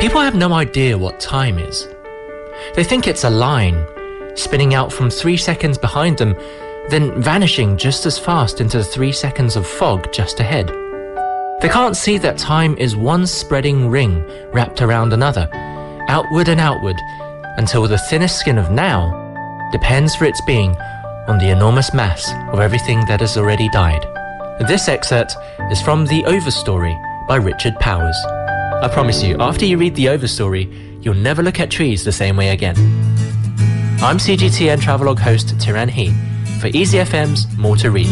People have no idea what time is. They think it's a line, spinning out from three seconds behind them, then vanishing just as fast into the three seconds of fog just ahead. They can't see that time is one spreading ring wrapped around another, outward and outward, until the thinnest skin of now depends for its being on the enormous mass of everything that has already died. This excerpt is from The Overstory by Richard Powers. I promise you, after you read the overstory, you'll never look at trees the same way again. I'm CGTN travelogue host Tiran He for Easy FM's More to Read.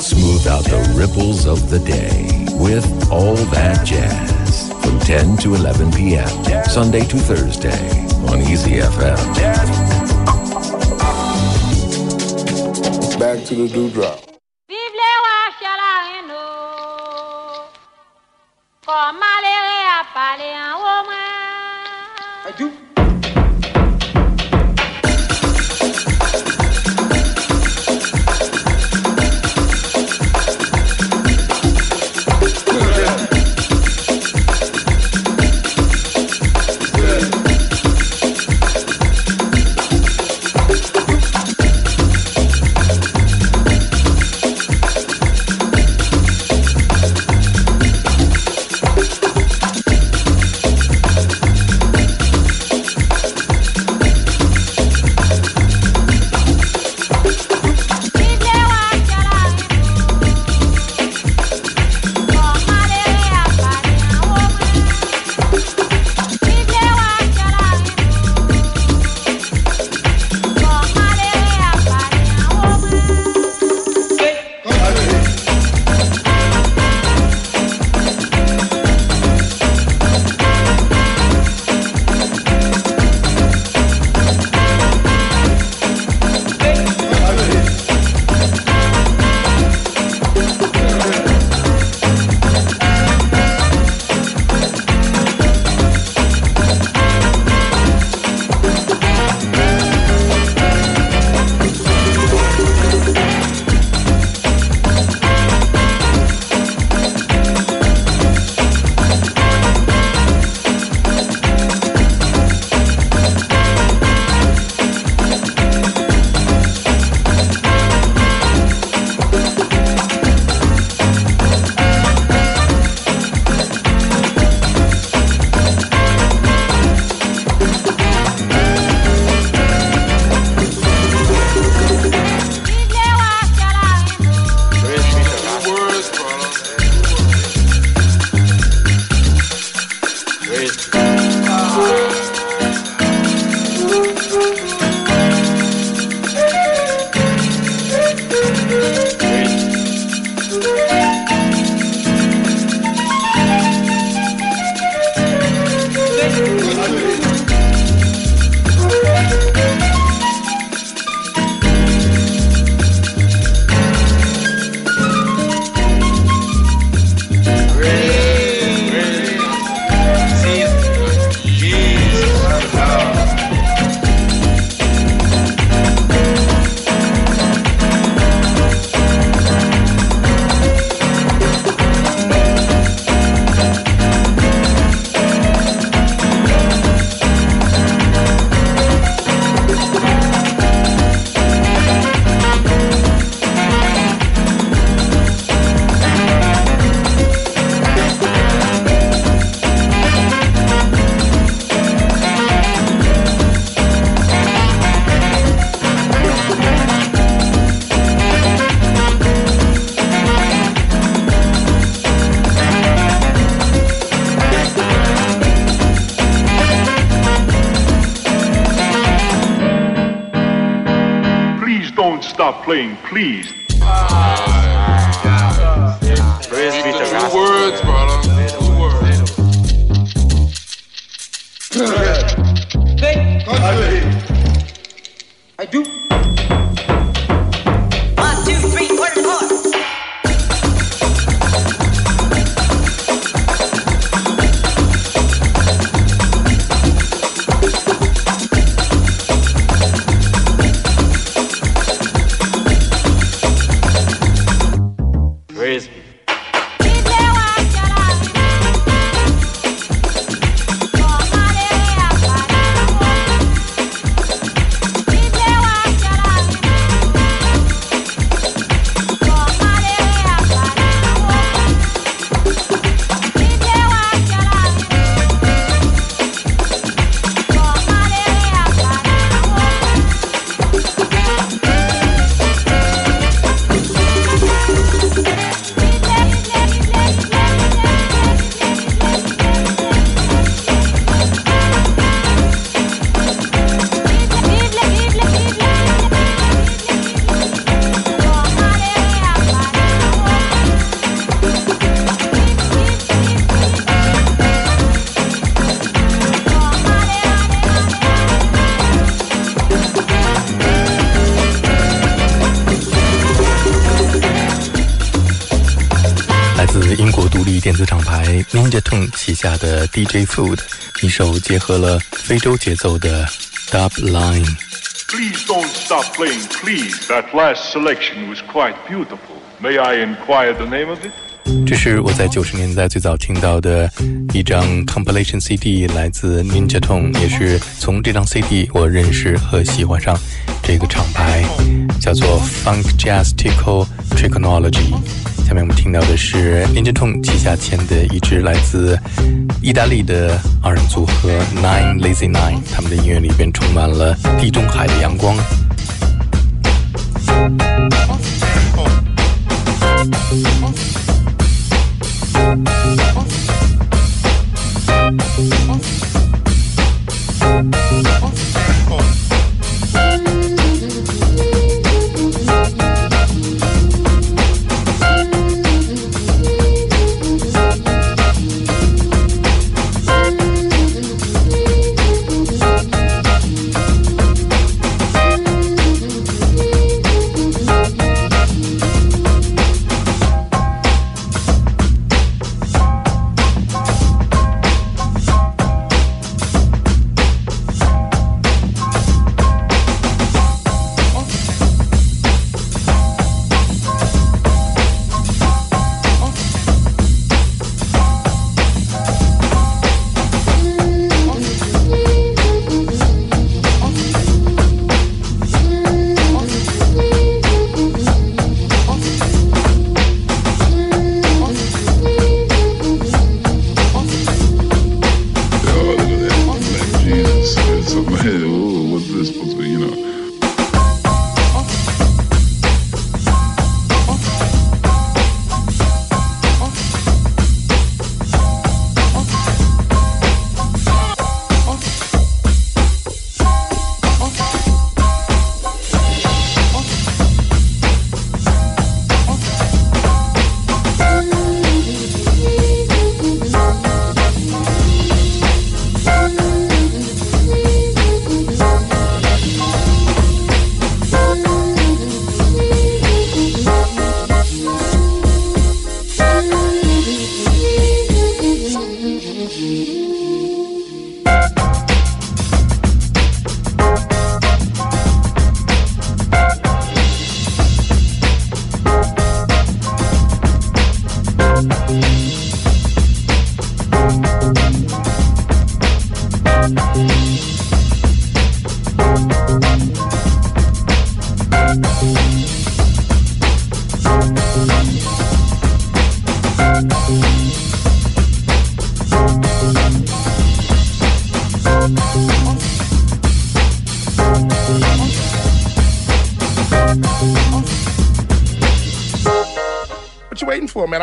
Smooth out the ripples of the day with all that jazz from 10 to 11 p.m. Sunday to Thursday on Easy FM. Back to the dewdrop. I do. 首结合了非洲节奏的 Dub Line。Please don't stop playing, please. That last selection was quite beautiful. May I inquire the name of it? 这是我在九十年代最早听到的一张 compilation CD，来自 Ninja Tone，也是从这张 CD 我认识和喜欢上这个厂牌，叫做 Funk Jazz Tico Tricknology。下面我们听到的是 Angeltone 旗下签的一支来自意大利的二人组合 Nine Lazy Nine，他们的音乐里边充满了地中海的阳光。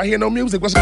Hear no music. What's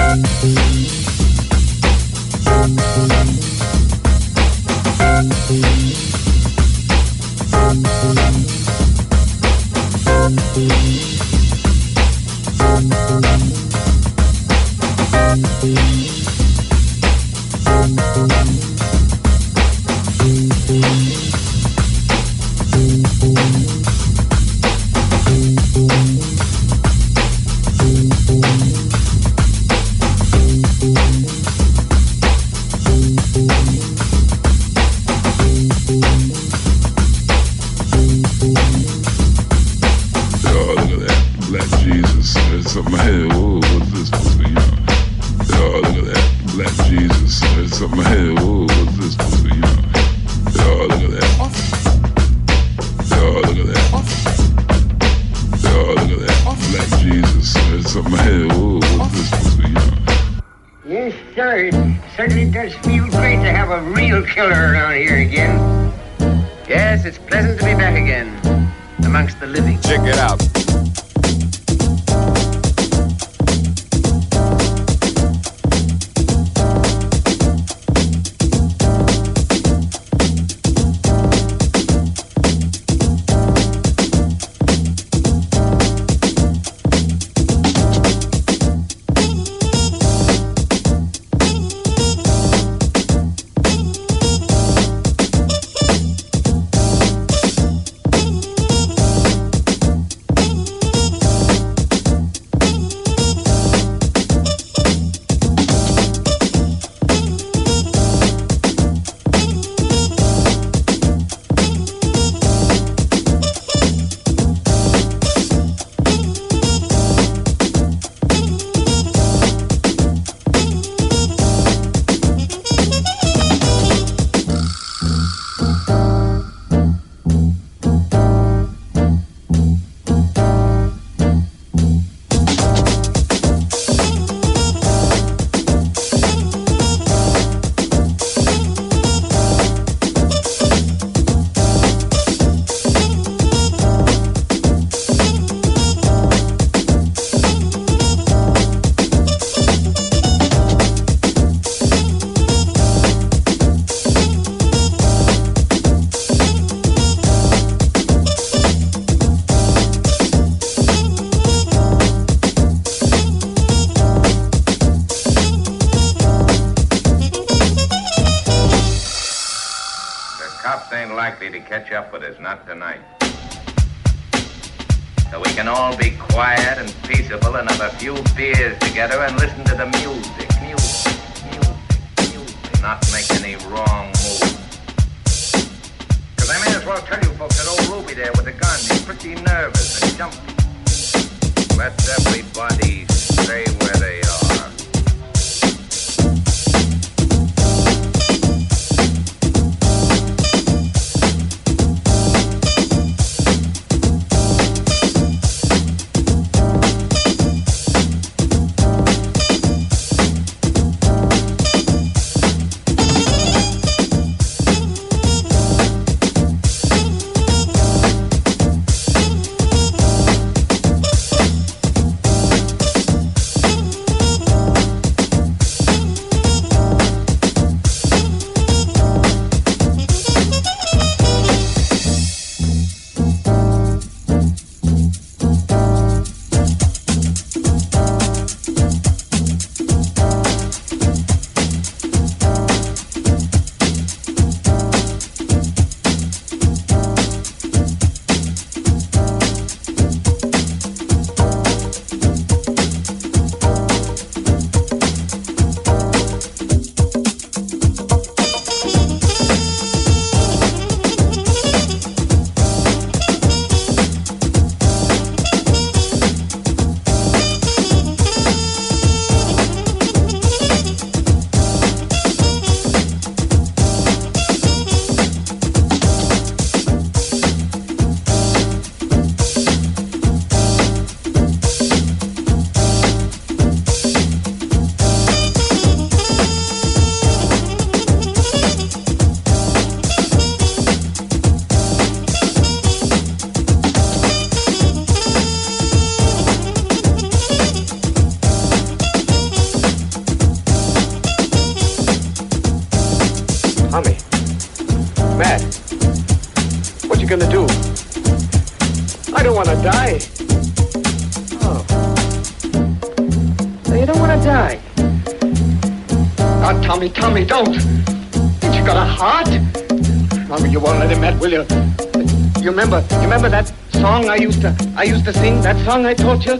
song I taught you?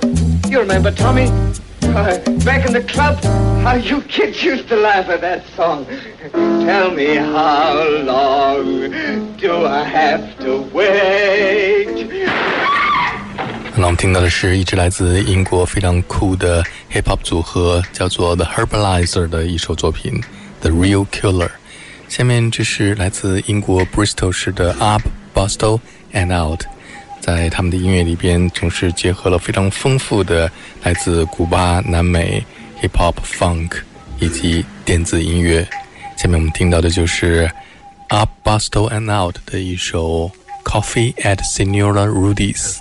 You remember, Tommy? Uh, back in the club, how you kids used to laugh at that song. Tell me how long do I have to wait? 那我们听到的是一支来自英国非常酷的 hip hop 组合，叫做 The Herbaliser 的一首作品《The Real Killer》。下面这是来自英国 Bristol 市的 Up Bustle and Out。在他们的音乐里边，总是结合了非常丰富的来自古巴、南美 hip hop、funk 以及电子音乐。下面我们听到的就是 Up Busto and Out 的一首 Coffee at Senora Rudy's。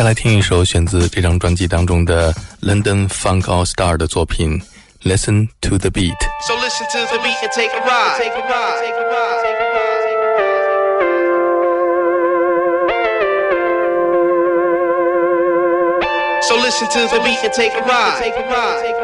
再来听一首选自这张专辑当中的 London Funk All Star 的作品《Listen to the Beat》。 So listen to the beat and take a ride. Take a ride. Take a ride. Take a ride. So listen to the beat and take a ride. Take a ride. Take a ride.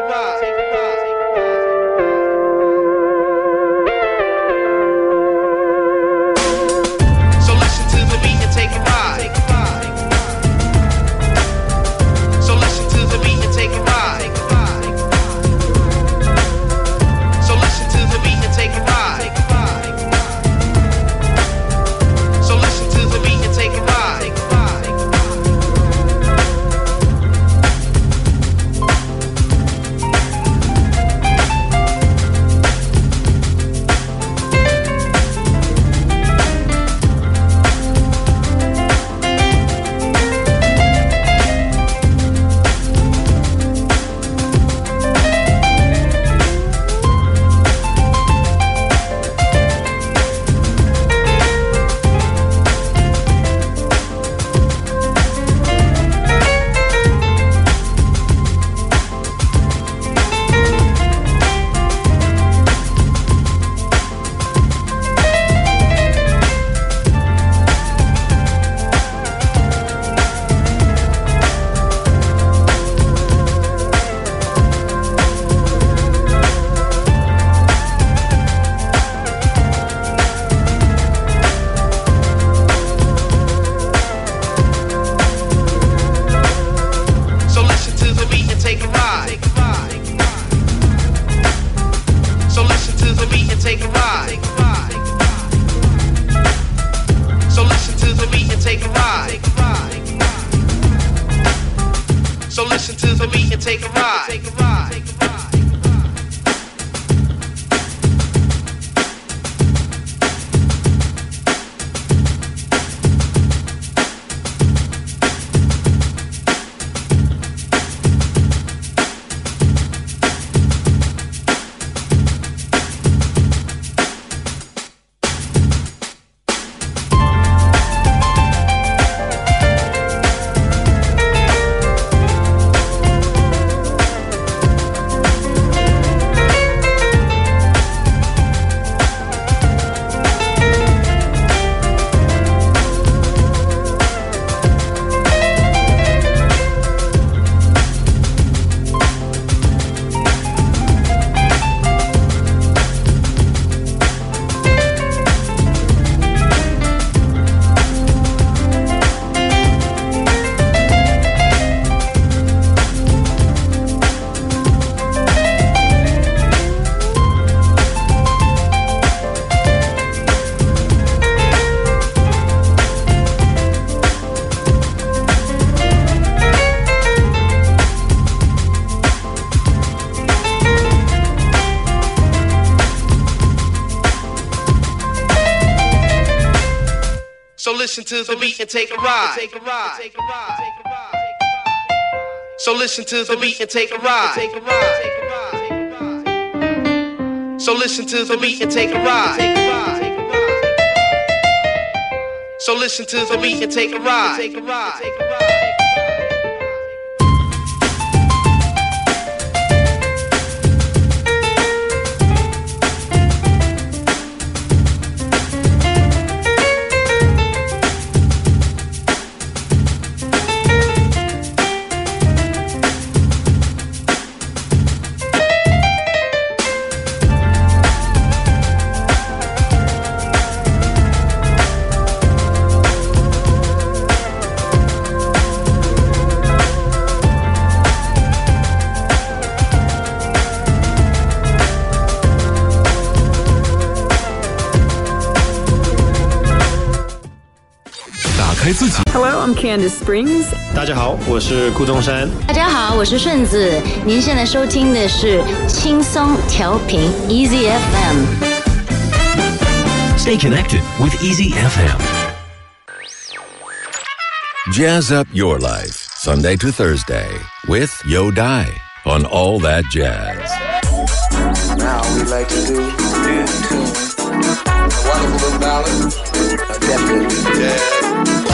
Listen to the beat and take a ride. Take a ride. Take a ride. Take a ride. So listen to the beat and take a ride. Take a ride. Take a ride. Take a ride. So listen to the beat and take a ride. Take a ride. Take a ride. So listen to the beat and take a ride. Take a ride. Take a ride. Hello, I'm Candice Springs. 大家好，我是顾中山。大家好，我是顺子。您现在收听的是轻松调频 Easy FM。 Stay connected with Easy FM. Jazz up your life, Sunday to Thursday, with Yo Dai on All That Jazz. Now we like to do new tunes. A wonderful little ballad, a definitely jazz.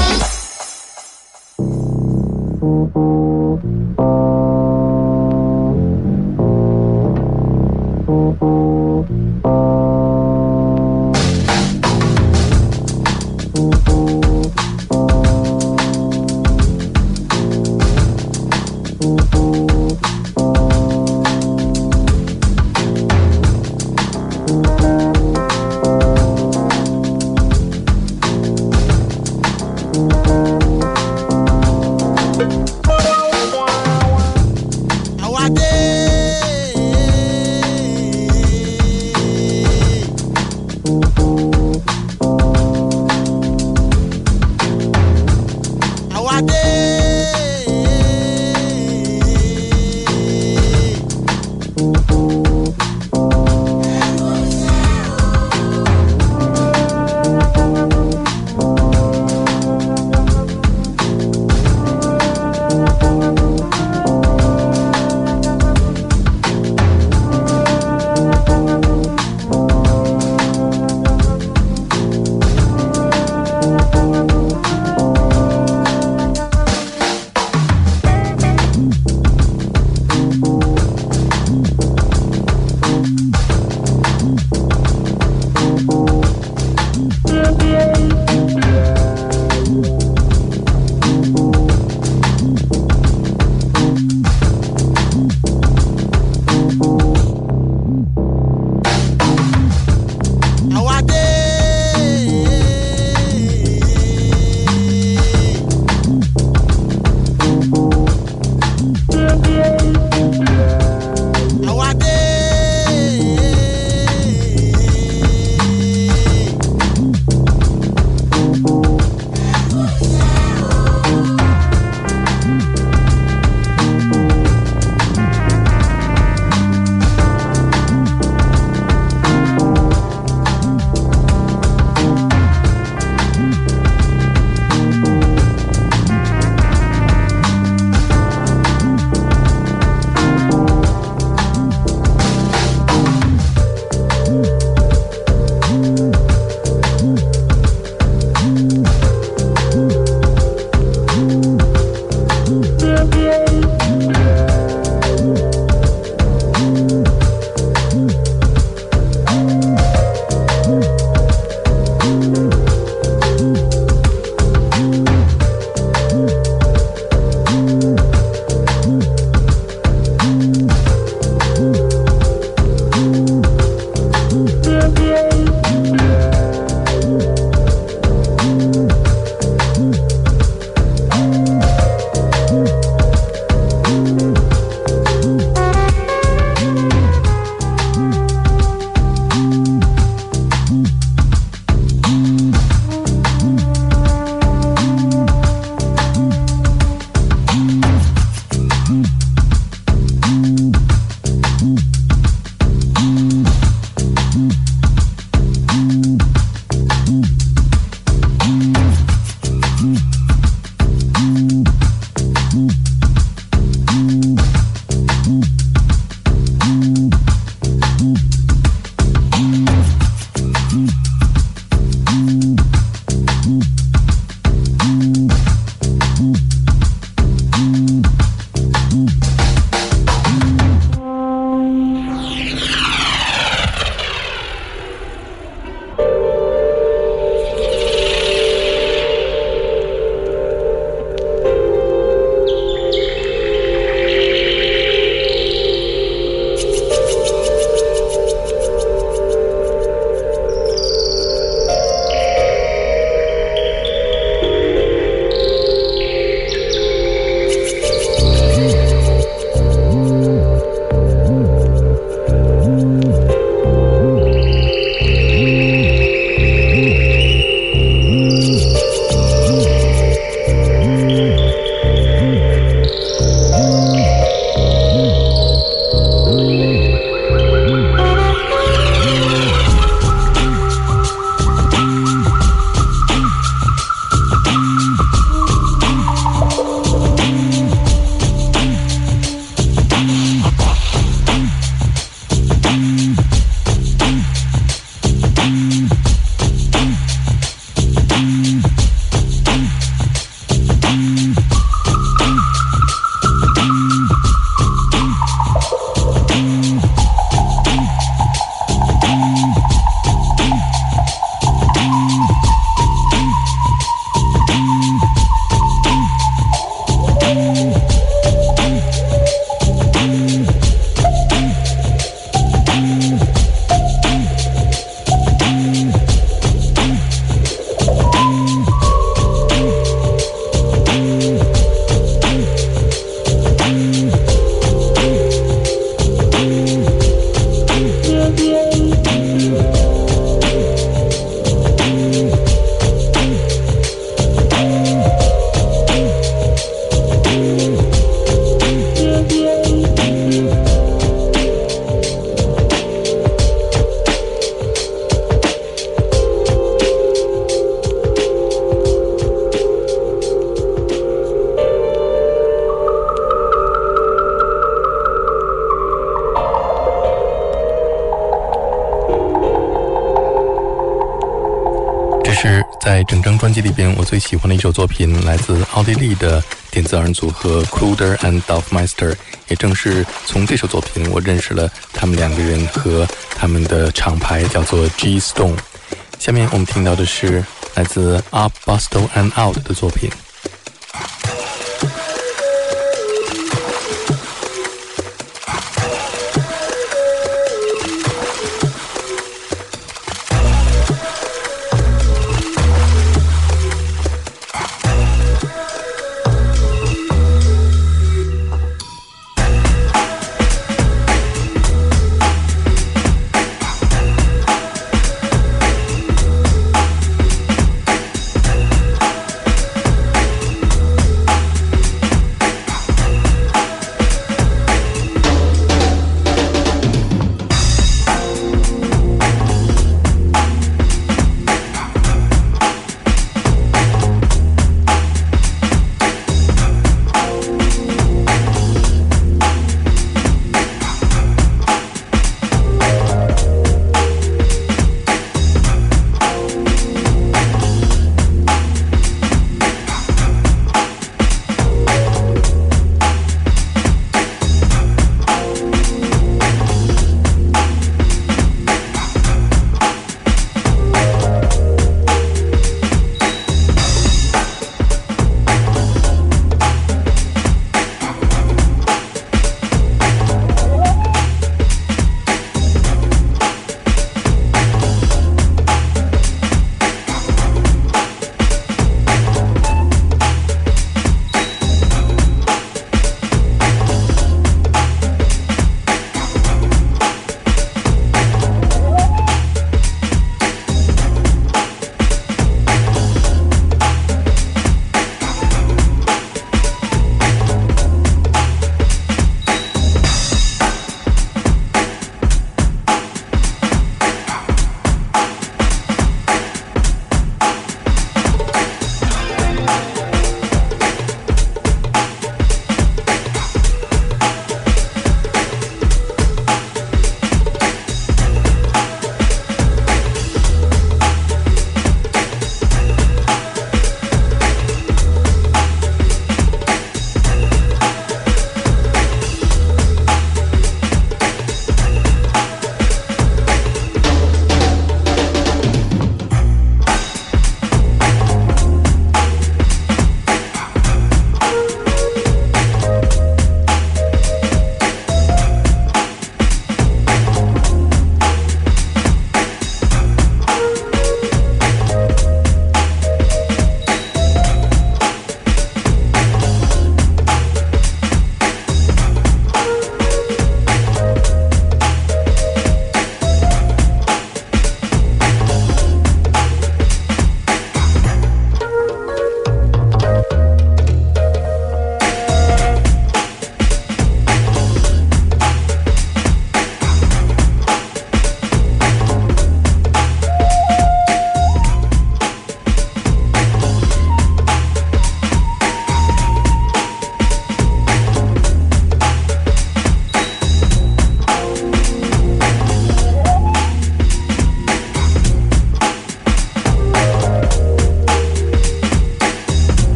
我最喜欢的一首作品，来自奥地利的电子二人组合 Cruder and Dorfmeister。也正是从这首作品，我认识了他们两个人和他们的厂牌，叫做 G Stone。下面我们听到的是来自 Up Bustle and Out 的作品。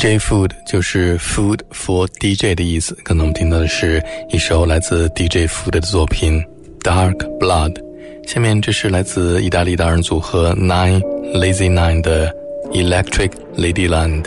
DJ Food 就是 Food for DJ 的意思。刚才我们听到的是一首来自 DJ Food 的作品《Dark Blood》。下面这是来自意大利达人组合 Nine Lazy Nine 的《Electric Ladyland》。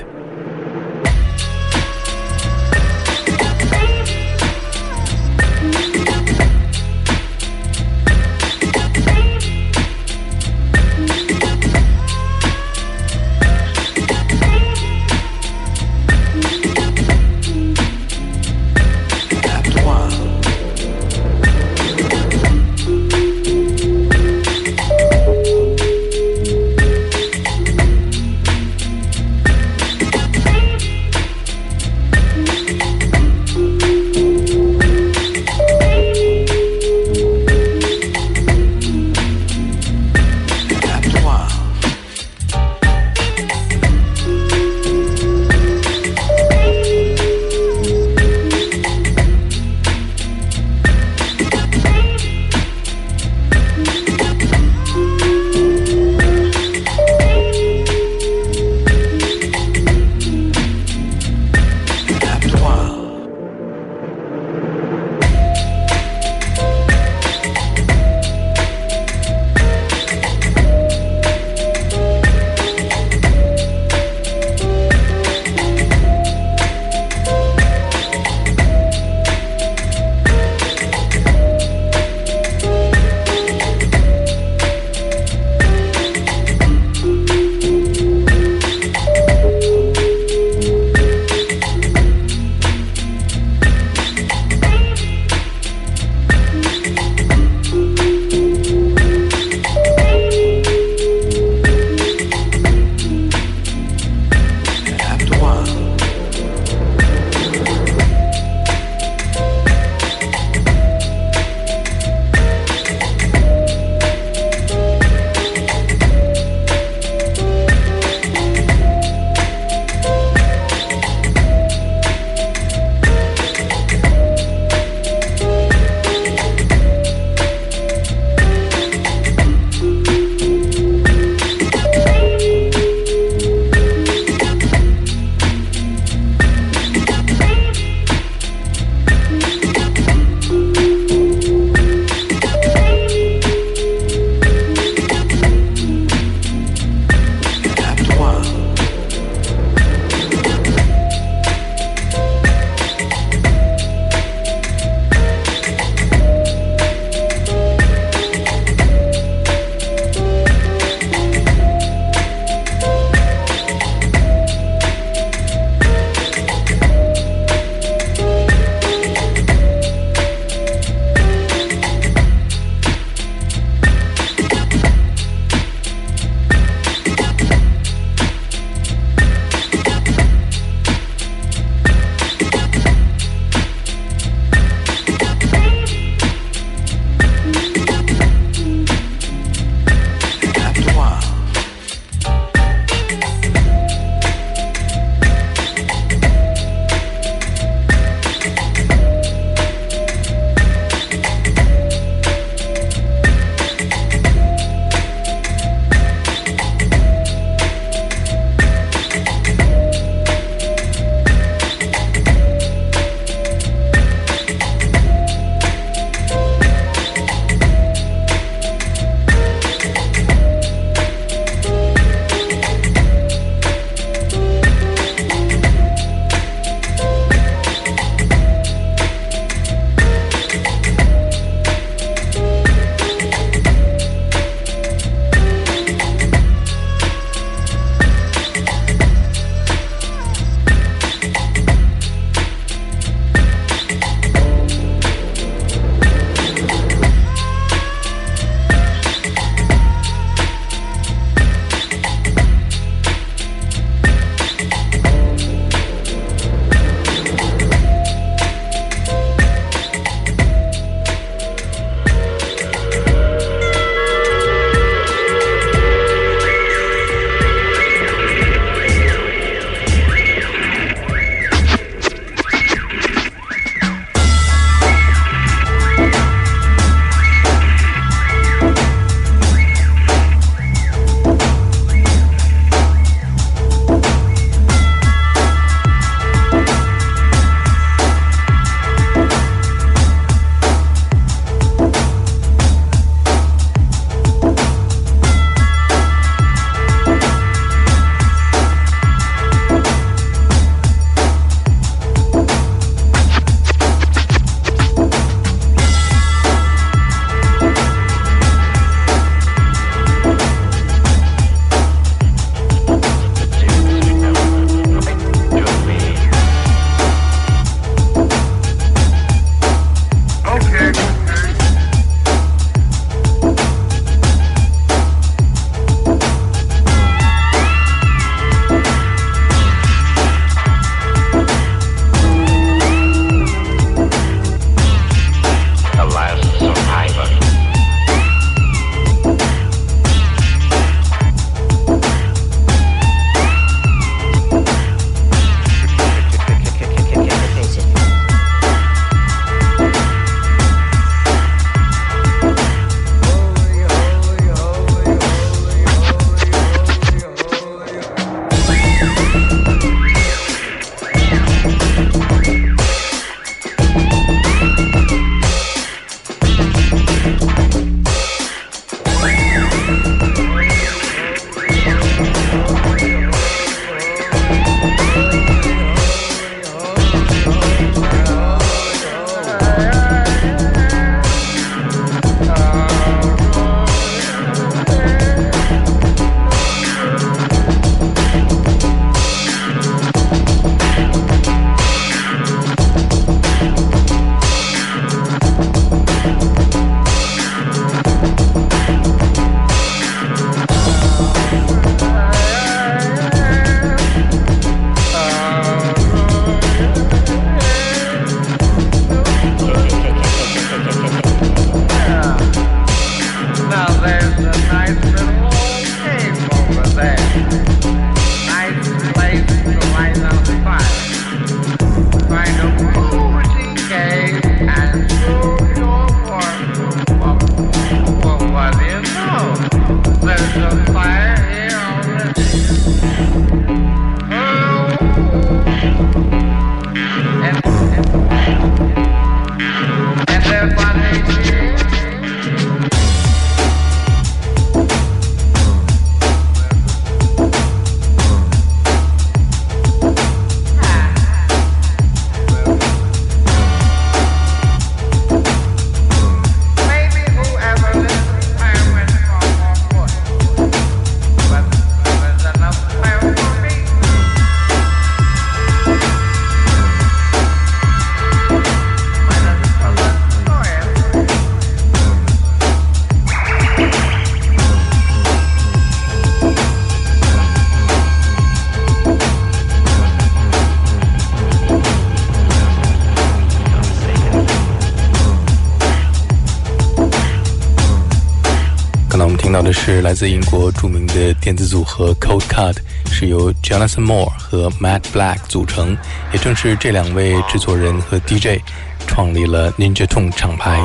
是来自英国著名的电子组合 Cold Cut，是由 Jonathan Moore 和 Matt Black 组成。也正是这两位制作人和 DJ 创立了 Ninja Tune 厂牌。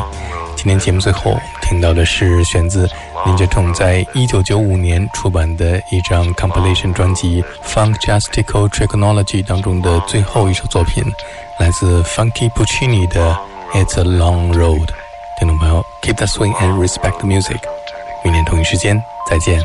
今天节目最后听到的是选自 Ninja Tune 在一九九五年出版的一张 compilation 专辑《Funkjastical Technology》当中的最后一首作品，来自 Funky Puccini 的《It's a Long Road》。听众朋友，keep that swing and respect the music。明年同一时间再见。